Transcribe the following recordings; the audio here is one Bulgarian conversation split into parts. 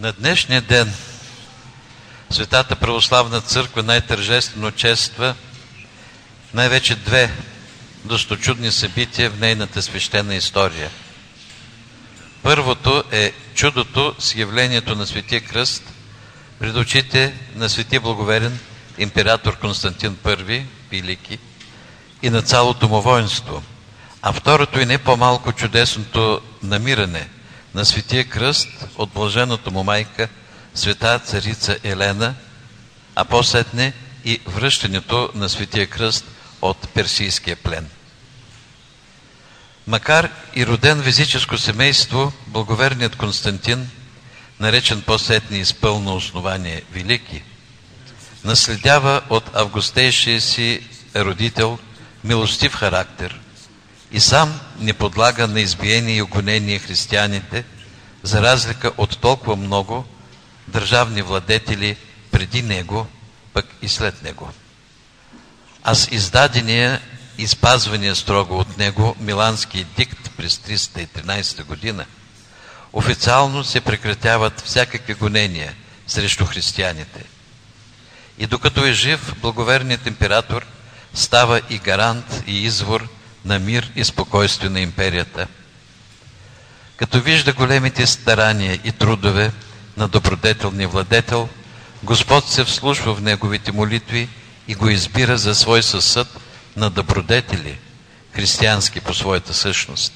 На днешния ден Светата Православна Църква най-тържествено чества най-вече две досточудни събития в нейната свещена история. Първото е чудото с явлението на Светия Кръст пред очите на Светия Благоверен император Константин I, Велики, и на цялото му воинство. А второто и не по-малко чудесното намиране на Светия Кръст от блаженото му майка, света царица Елена, а по-сетне и връщането на Светия Кръст от персийския плен. Макар и роден в семейство, благоверният Константин, наречен по-сетни из пълно основание Велики, наследява от августейшия си родител милостив характер и сам не подлага на избиение и огонение християните, за разлика от толкова много държавни владетели преди него, пък и след него. А с издадения и спазвания строго от него Милански дикт през 313 година, официално се прекратяват всякакви гонения срещу християните. И докато е жив, благоверният император става и гарант и извор на мир и спокойствие на империята. Като вижда големите старания и трудове на добродетелния владетел, Господ се вслушва в неговите молитви и го избира за свой съсъд на добродетели, християнски по своята същност.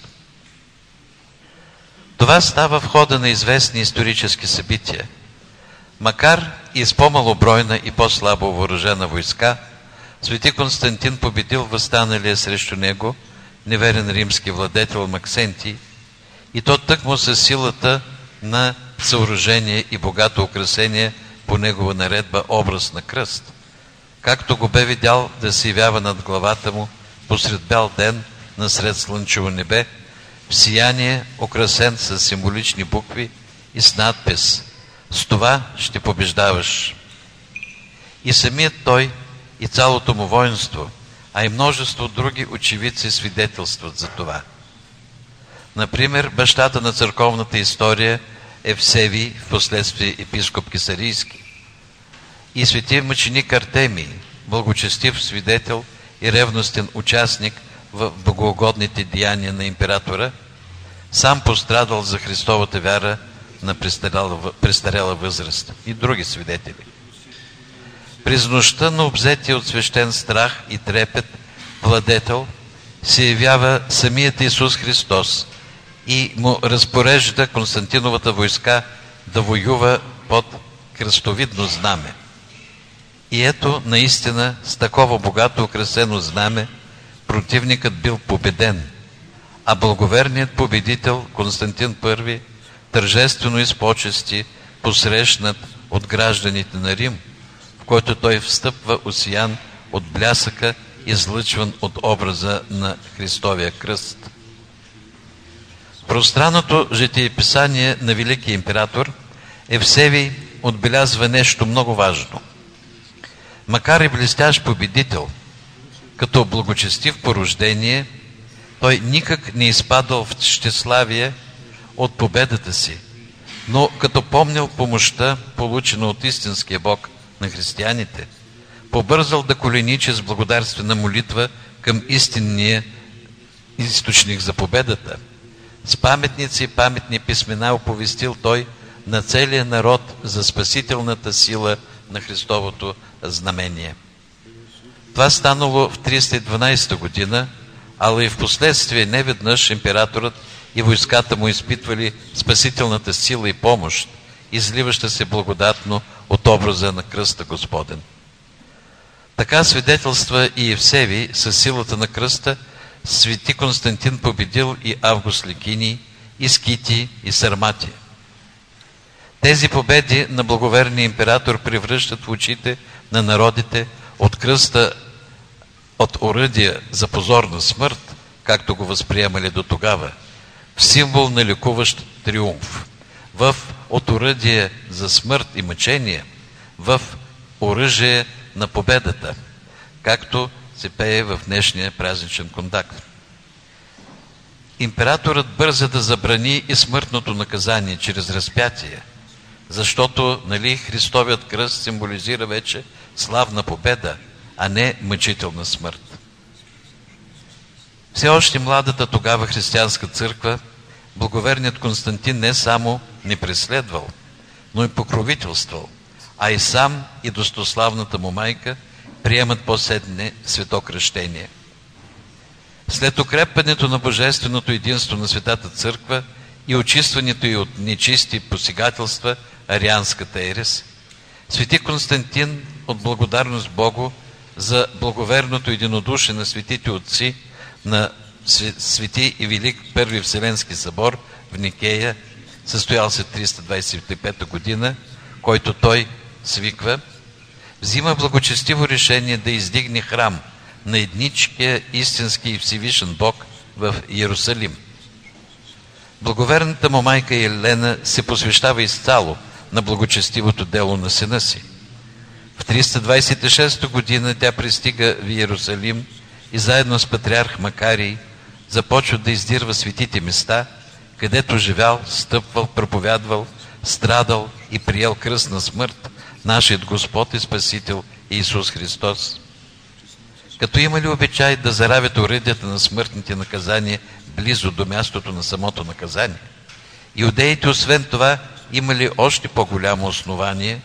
Това става в хода на известни исторически събития. Макар и с по-малобройна и по-слабо въоръжена войска, Свети Константин победил възстаналия срещу него неверен римски владетел Максенти и то тъкмо със силата на съоръжение и богато украсение по негова наредба образ на кръст, както го бе видял да се явява над главата му посред бял ден насред слънчево небе, в сияние, украсен с символични букви и с надпис «С това ще побеждаваш». И самият той и цялото му воинство, а и множество други очевидци свидетелстват за това. Например, бащата на църковната история Евсевий, в последствие епископ Кесарийски, и светия мъченик Артемий, благочестив свидетел и ревностен участник в богоугодните деяния на императора, сам пострадал за Христовата вяра на престарела възраст и други свидетели. През нощта на обзетия от свещен страх и трепет владетел се явява самият Исус Христос и му разпорежда Константиновата войска да воюва под кръстовидно знаме. И ето наистина с такова богато украсено знаме противникът бил победен, а благоверният победител Константин I тържествено и с почести посрещнат от гражданите на Рим – който той встъпва осиян от блясъка, излъчван от образа на Христовия кръст. Пространното житиеписание на Великия император Евсевий отбелязва нещо много важно. Макар и блестящ победител, като благочестив по рождение, той никак не изпадал в щеславие от победата си, но като помнил помощта, получена от истинския Бог – на християните, побързал да коленичи с благодарствена молитва към истинния източник за победата. С паметници и паметни писмена оповестил той на целия народ за спасителната сила на Христовото знамение. Това станало в 312 година, ала и в последствие неведнъж императорът и войската му изпитвали спасителната сила и помощ, изливаща се благодатно от образа на кръста Господен. Така свидетелства и Евсеви със силата на кръста, свети Константин победил и Август Ликини, и Скити, и Сармати. Тези победи на благоверния император превръщат в очите на народите от кръста от оръдия за позорна смърт, както го възприемали до тогава, в символ на лекуващ триумф, в от оръдие за смърт и мъчение в оръжие на победата, както се пее в днешния празничен контакт. Императорът бърза да забрани и смъртното наказание чрез разпятие, защото нали, Христовият кръст символизира вече славна победа, а не мъчителна смърт. Все още младата тогава християнска църква, благоверният Константин не само не преследвал, но и покровителствал, а и сам и достославната му майка приемат последне свето. След укрепването на Божественото единство на Светата Църква и очистването й от нечисти посегателства, арианската ерес, Свети Константин от благодарност Богу за благоверното единодушие на светите отци на Свети и Велик Първи Вселенски събор в Никея, състоял се 325 година, който той свиква, взима благочестиво решение да издигне храм на едничкия истински и всевишен Бог в Иерусалим. Благоверната му майка Елена се посвещава изцяло на благочестивото дело на сина си. В 326 година тя пристига в Иерусалим и заедно с патриарх Макарий започва да издирва светите места, където живял, стъпвал, проповядвал, страдал и приел кръстна смърт нашият Господ и Спасител Иисус Христос. Като имали обичай да заравят оръдията на смъртните наказания близо до мястото на самото наказание. Иудеите, освен това, имали още по-голямо основание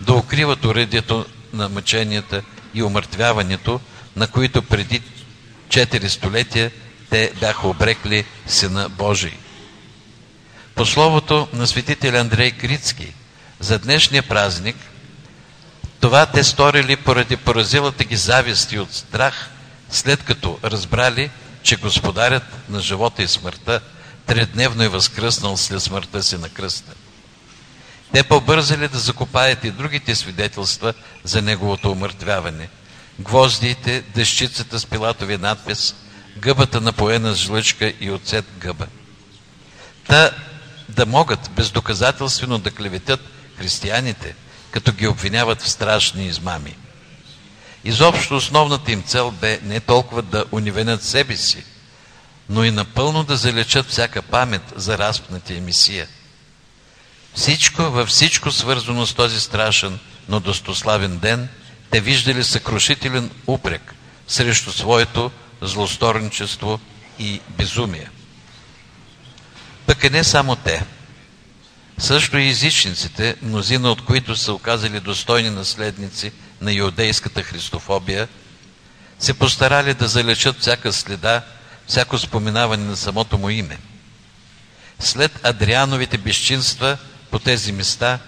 да укриват оръдието на мъченията и умъртвяването, на които преди 4 столетия те бяха обрекли Сина Божий. По словото на светителя Андрей Крицки, за днешния празник, това те сторили поради поразилата ги завист и от страх, след като разбрали, че господарят на живота и смъртта тредневно е възкръснал след смъртта си на кръста. Те побързали да закопаят и другите свидетелства за неговото умъртвяване. Гвоздиите, дъщицата с пилатови надпис, гъбата напоена с жлъчка и оцет гъба. Та да могат бездоказателствено да клеветят християните, като ги обвиняват в страшни измами. Изобщо основната им цел бе не толкова да унивенят себе си, но и напълно да залечат всяка памет за разпнатия Месия. Всичко, във всичко свързано с този страшен, но достославен ден, те виждали съкрушителен упрек срещу своето злосторничество и безумие. Пък е не само те. Също и езичниците, мнозина от които са оказали достойни наследници на иудейската христофобия, се постарали да залечат всяка следа, всяко споминаване на самото му име. След Адриановите безчинства по тези места,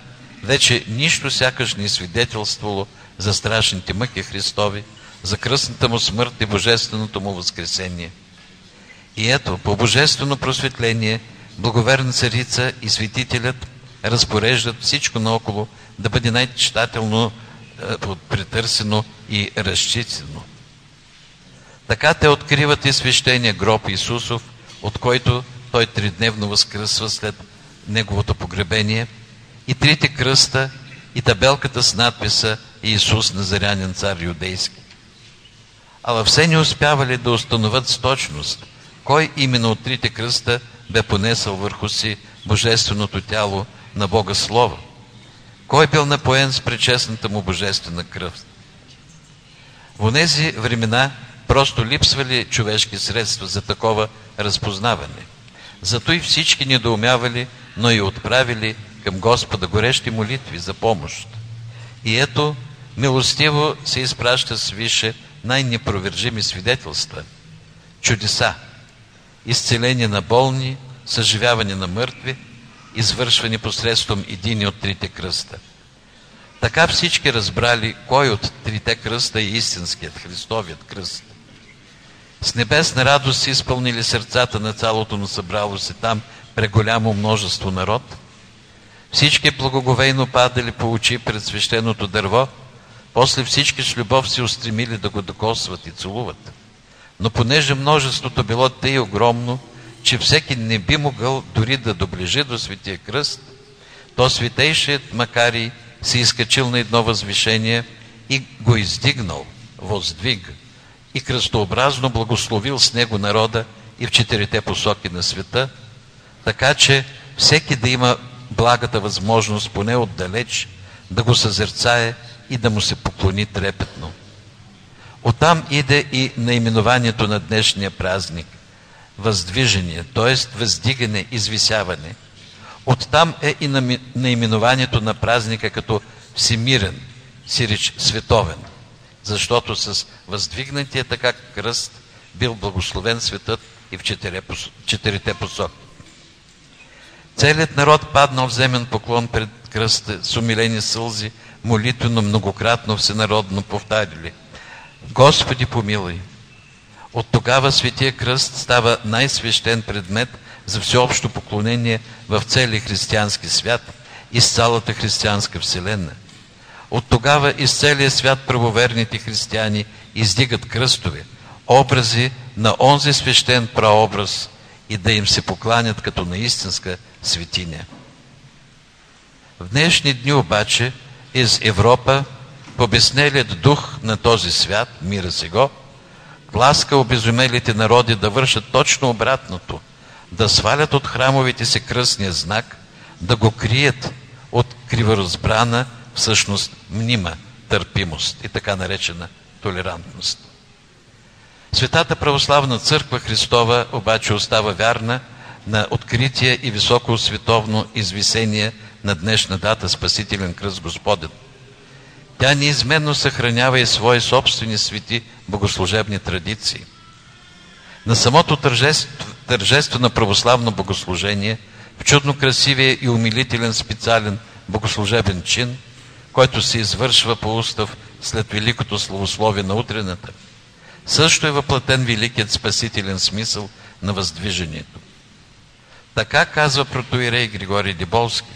вече нищо сякаш не е свидетелствало за страшните мъки Христови, за кръстната му смърт и божественото му възкресение. И ето, по божествено просветление, благоверна царица и светителят разпореждат всичко наоколо да бъде най-читателно е, претърсено и разчистено. Така те откриват и свещения гроб Исусов, от който той тридневно възкръсва след неговото погребение, и трите кръста, и табелката с надписа Иисус Назарянин цар юдейски. Ала все не успявали да установят с точност, кой именно от трите кръста бе понесъл върху си божественото тяло на Бога Слово. Кой бил напоен с пречестната му божествена кръв? В тези времена просто липсвали човешки средства за такова разпознаване. Зато и всички недоумявали, но и отправили към Господа горещи молитви за помощ. И ето, милостиво се изпраща свише най-непровержими свидетелства. Чудеса, изцеление на болни, съживяване на мъртви, извършвани посредством един от трите кръста. Така всички разбрали кой от трите кръста е истинският Христовият кръст. С небесна радост си изпълнили сърцата на цялото на събрало се там преголямо множество народ. Всички благоговейно падали по очи пред свещеното дърво, после всички с любов се устремили да го докосват и целуват. Но понеже множеството било тъй огромно, че всеки не би могъл дори да доближи до Светия кръст, то Светейшият Макари се изкачил на едно възвишение и го издигнал, воздвиг, и кръстообразно благословил с него народа и в четирите посоки на света, така че всеки да има благата възможност, поне отдалеч, да го съзерцае и да му се поклони трепетно. Оттам иде и наименованието на днешния празник – въздвижение, т.е. въздигане, извисяване. Оттам е и наименованието на празника като всемирен, сирич световен, защото с въздвигнатия така кръст бил благословен светът и в четирите посоки. Целият народ паднал в земен поклон пред кръста с умилени сълзи, молитвено многократно всенародно повтарили Господи помилуй! От тогава Светия кръст става най-свещен предмет за всеобщо поклонение в целия християнски свят и с цялата християнска вселена. От тогава из целия свят правоверните християни издигат кръстове, образи на онзи свещен прообраз и да им се покланят като на истинска светиня. В днешни дни обаче из Европа побеснелият дух на този свят, мира си го, пласка обезумелите народи да вършат точно обратното, да свалят от храмовите си кръстния знак, да го крият от криворазбрана, всъщност мнима търпимост и така наречена толерантност. Светата православна църква Христова обаче остава вярна на откритие и високо световно извисение на днешна дата Спасителен кръст Господен. Тя неизменно съхранява и свои собствени свети богослужебни традиции. На самото тържество, тържество на православно богослужение, в чудно красивия и умилителен специален богослужебен чин, който се извършва по устав след великото славословие на утрената – също е въплатен великият спасителен смисъл на въздвижението. Така казва протоирей Григорий Деболски.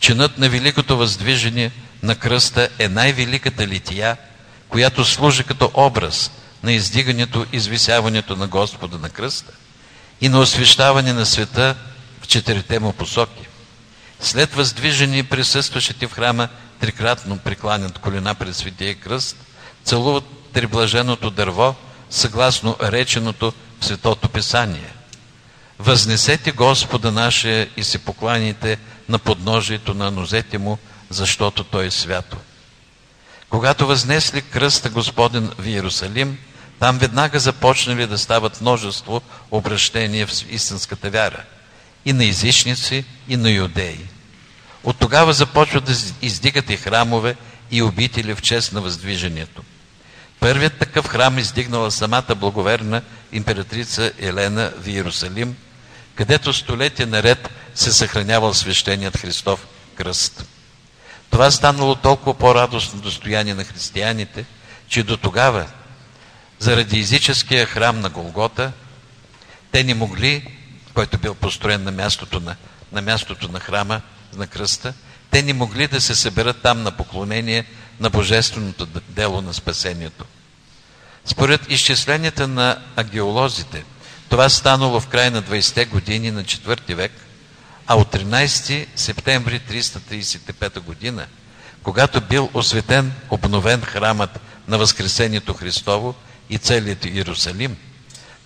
Чинът на великото въздвижение на кръста е най-великата лития, която служи като образ на издигането и извисяването на Господа на кръста и на освещаване на света в четирите му посоки. След въздвижение присъстващите в храма трикратно прекланят колена пред Светия кръст, целуват триблаженото дърво – съгласно реченото в Светото Писание. Възнесете Господа наше и се покланите на подножието на нозете му, защото Той е свято. Когато възнесли кръста Господен в Иерусалим, там веднага започнали да стават множество обращения в истинската вяра. И на езичници, и на юдеи. От тогава започват да издигат и храмове, и обители в чест на въздвижението. Първият такъв храм издигнала самата благоверна императрица Елена в Иерусалим, където столетия наред се съхранявал свещеният Христов кръст. Това станало толкова по-радостно достояние на християните, че до тогава, заради езическия храм на Голгота, те не могли, който бил построен на мястото на, на мястото на храма, на кръста, те не могли да се съберат там на поклонение на божественото дело на спасението. Според изчисленията на агеолозите, това станало в края на 20-те години на 4 век, а от 13 септември 335 година, когато бил осветен, обновен храмът на Възкресението Христово и целият Иерусалим,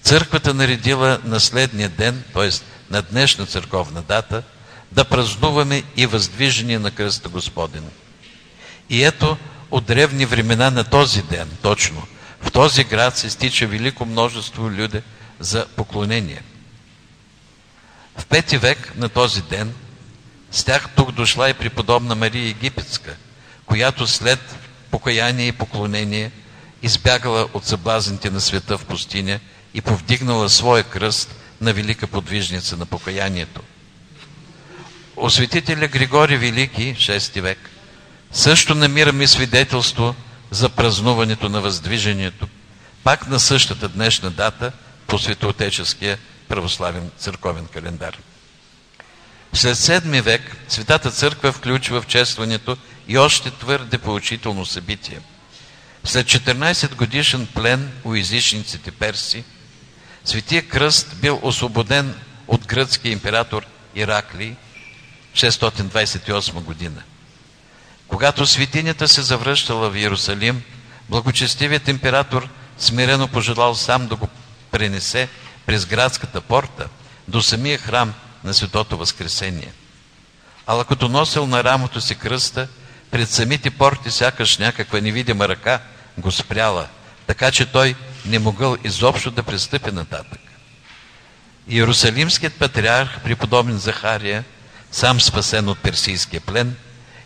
църквата наредила на следния ден, т.е. на днешна църковна дата, да празнуваме и въздвижение на кръста Господен. И ето, от древни времена на този ден, точно, в този град се стича велико множество люди за поклонение. В пети век на този ден с тях тук дошла и преподобна Мария Египетска, която след покаяние и поклонение избягала от съблазните на света в пустиня и повдигнала своя кръст на велика подвижница на покаянието. Осветителя Григорий Велики, 6 век, също намираме свидетелство за празнуването на въздвижението, пак на същата днешна дата по светоотеческия православен църковен календар. След 7 век Светата църква включва в честването и още твърде поучително събитие. След 14 годишен плен у езичниците перси, Светия кръст бил освободен от гръцкия император Ираклий 628 година. Когато светинята се завръщала в Иерусалим, благочестивият император смирено пожелал сам да го пренесе през градската порта до самия храм на Светото Възкресение. Ала като носил на рамото си кръста, пред самите порти сякаш някаква невидима ръка го спряла, така че той не могъл изобщо да пристъпи нататък. Иерусалимският патриарх, преподобен Захария, сам спасен от персийския плен,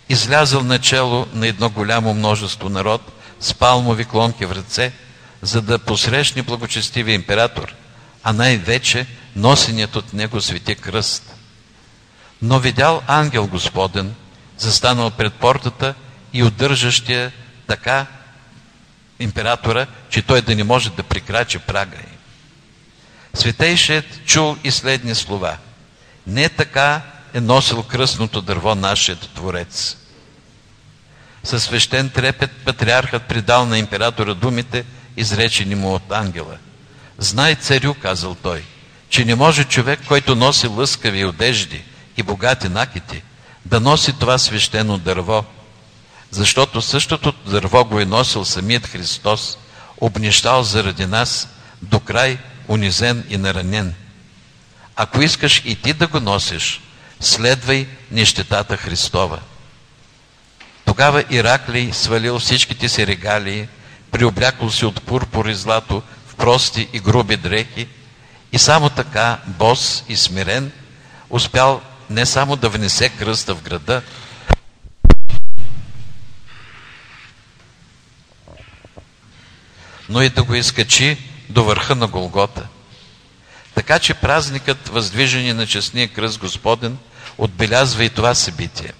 излязъл начало на едно голямо множество народ с палмови клонки в ръце, за да посрещне благочестивия император, а най-вече носеният от него свети кръст. Но видял ангел Господен, застанал пред портата и удържащия така императора, че той да не може да прикрачи прага й. Светейшият чул и следни слова. Не така е носил кръстното дърво нашият Творец. Със свещен трепет патриархът придал на императора думите, изречени му от ангела. Знай, царю, казал той, че не може човек, който носи лъскави одежди и богати накити, да носи това свещено дърво, защото същото дърво го е носил самият Христос, обнищал заради нас, до край унизен и наранен. Ако искаш и ти да го носиш, следвай нещетата Христова. Тогава Ираклий свалил всичките си регалии, приоблякал си от пурпур и злато прости и груби дрехи и само така, бос и смирен, успял не само да внесе кръста в града, но и да го изкачи до върха на Голгота. Така че празникът, въздвижение на честния кръст Господен, отбелязва и това събитие.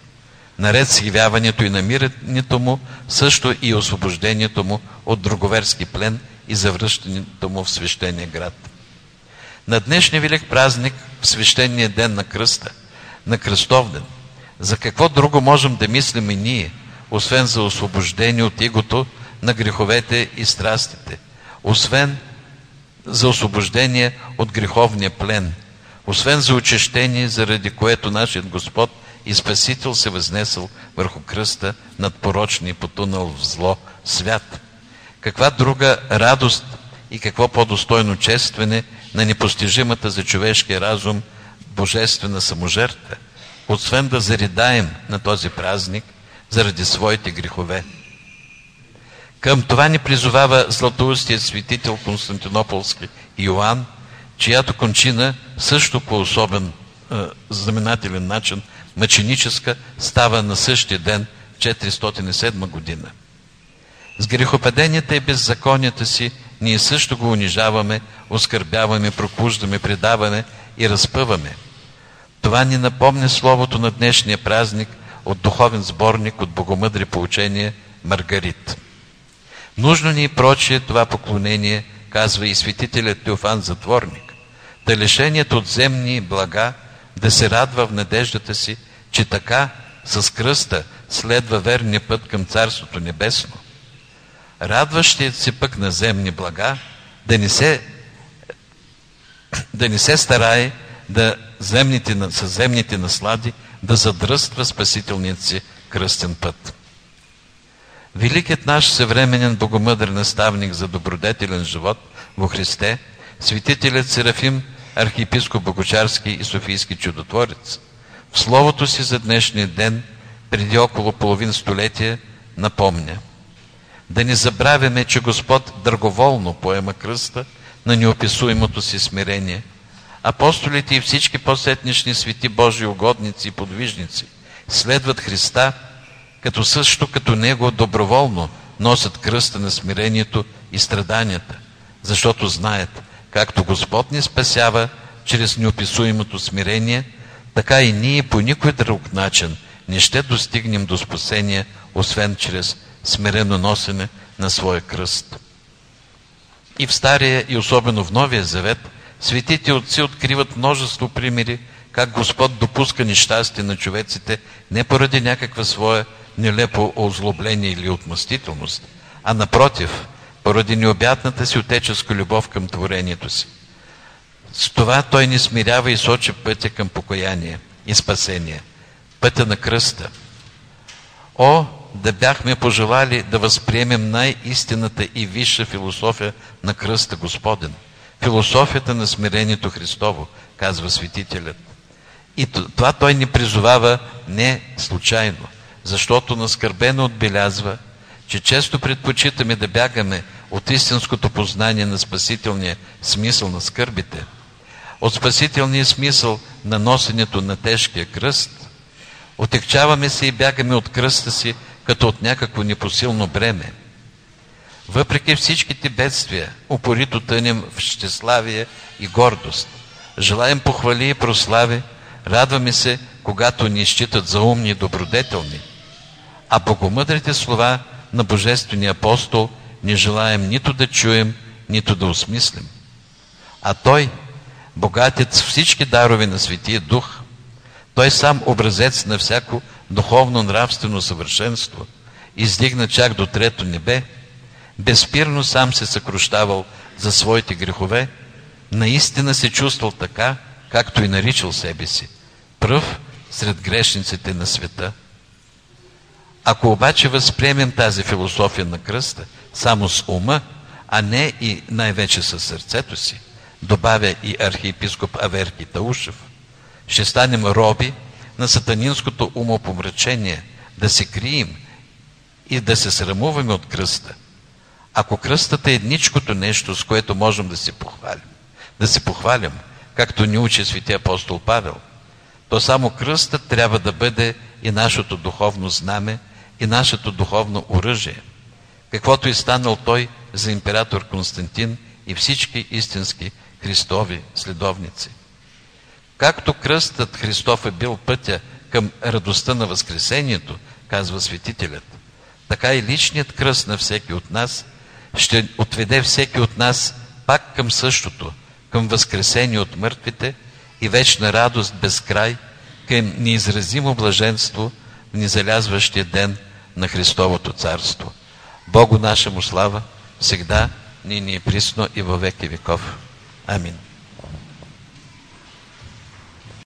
Наред с явяването и намирането му, също и освобождението му от друговерски плен и завръщането му в свещения град. На днешния велик празник, в свещения ден на кръста, на кръстовден, за какво друго можем да мислим и ние, освен за освобождение от игото на греховете и страстите, освен за освобождение от греховния плен, освен за очищение, заради което нашият Господ и Спасител се възнесъл върху кръста над порочни и потунал в зло свят. Каква друга радост и какво по-достойно честване на непостижимата за човешкия разум божествена саможертва, освен да заридаем на този празник заради своите грехове. Към това ни призовава златоустият светител Константинополски Йоанн, чиято кончина също по особен е, знаменателен начин, мъченическа, става на същия ден, 407 година. С грехопаденията и беззаконията си ние също го унижаваме, оскърбяваме, прокуждаме, предаваме и разпъваме. Това ни напомня словото на днешния празник от духовен сборник от богомъдри поучения Маргарит. Нужно ни и прочие това поклонение, казва и светителят Теофан Затворник, да лишението от земни блага да се радва в надеждата си, че така с кръста следва верния път към Царството Небесно. Радващият се пък на земни блага да не се, да не се старае да земните, с земните наслади да задръства спасителният си кръстен път. Великият наш съвременен богомъдър наставник за добродетелен живот во Христе, светителят Серафим, архиепископ Богочарски и Софийски чудотворец, в словото си за днешния ден, преди около половин столетие, напомня. Да не забравяме, че Господ дърговолно поема кръста на неописуемото си смирение. Апостолите и всички посетнични свети Божии угодници и подвижници следват Христа – като също като Него доброволно носят кръста на смирението и страданията, защото знаят, както Господ ни спасява чрез неописуемото смирение, така и ние по никой друг начин не ще достигнем до спасение, освен чрез смирено носене на своя кръст. И в Стария, и особено в Новия Завет, светите отци откриват множество примери, как Господ допуска нещастие на човеците не поради някаква своя нелепо озлобление или отмъстителност, а напротив, поради необятната си отеческа любов към творението си. С това той ни смирява и сочи пътя към покаяние и спасение, пътя на кръста. О, да бяхме пожелали да възприемем най-истината и висша философия на кръста Господен, философията на смирението Христово, казва светителят. И това той ни призовава не случайно, защото наскърбено отбелязва, че често предпочитаме да бягаме от истинското познание на спасителния смисъл на скърбите, от спасителния смисъл на носенето на тежкия кръст, отекчаваме се и бягаме от кръста си, като от някакво непосилно бреме. Въпреки всичките бедствия, упорито тънем в щеславие и гордост. Желаем похвали и прослави, радваме се, когато ни считат за умни и добродетелни. А богомъдрите слова на Божествения апостол не желаем нито да чуем, нито да осмислим. А Той, богатец всички дарови на Светия Дух, Той сам образец на всяко духовно нравствено съвършенство, издигна чак до трето небе, безспирно сам се съкрощавал за своите грехове, наистина се чувствал така, както и наричал себе си, пръв сред грешниците на света. Ако обаче възприемем тази философия на кръста само с ума, а не и най-вече със сърцето си, добавя и архиепископ Аверки Таушев, ще станем роби на сатанинското умопомрачение да се крием и да се срамуваме от кръста. Ако кръстът е едничкото нещо, с което можем да се похвалим, да се похвалим, както ни учи свети апостол Павел, то само кръстът трябва да бъде и нашето духовно знаме, и нашето духовно оръжие, каквото и станал той за император Константин и всички истински Христови следовници. Както кръстът Христов е бил пътя към радостта на Възкресението, казва светителят, така и личният кръст на всеки от нас ще отведе всеки от нас пак към същото, към Възкресение от мъртвите и вечна радост без край, към неизразимо блаженство в незалязващия ден на Христовото царство. Богу нашему слава, всегда, нині і присно, і во веки веков. Амінь.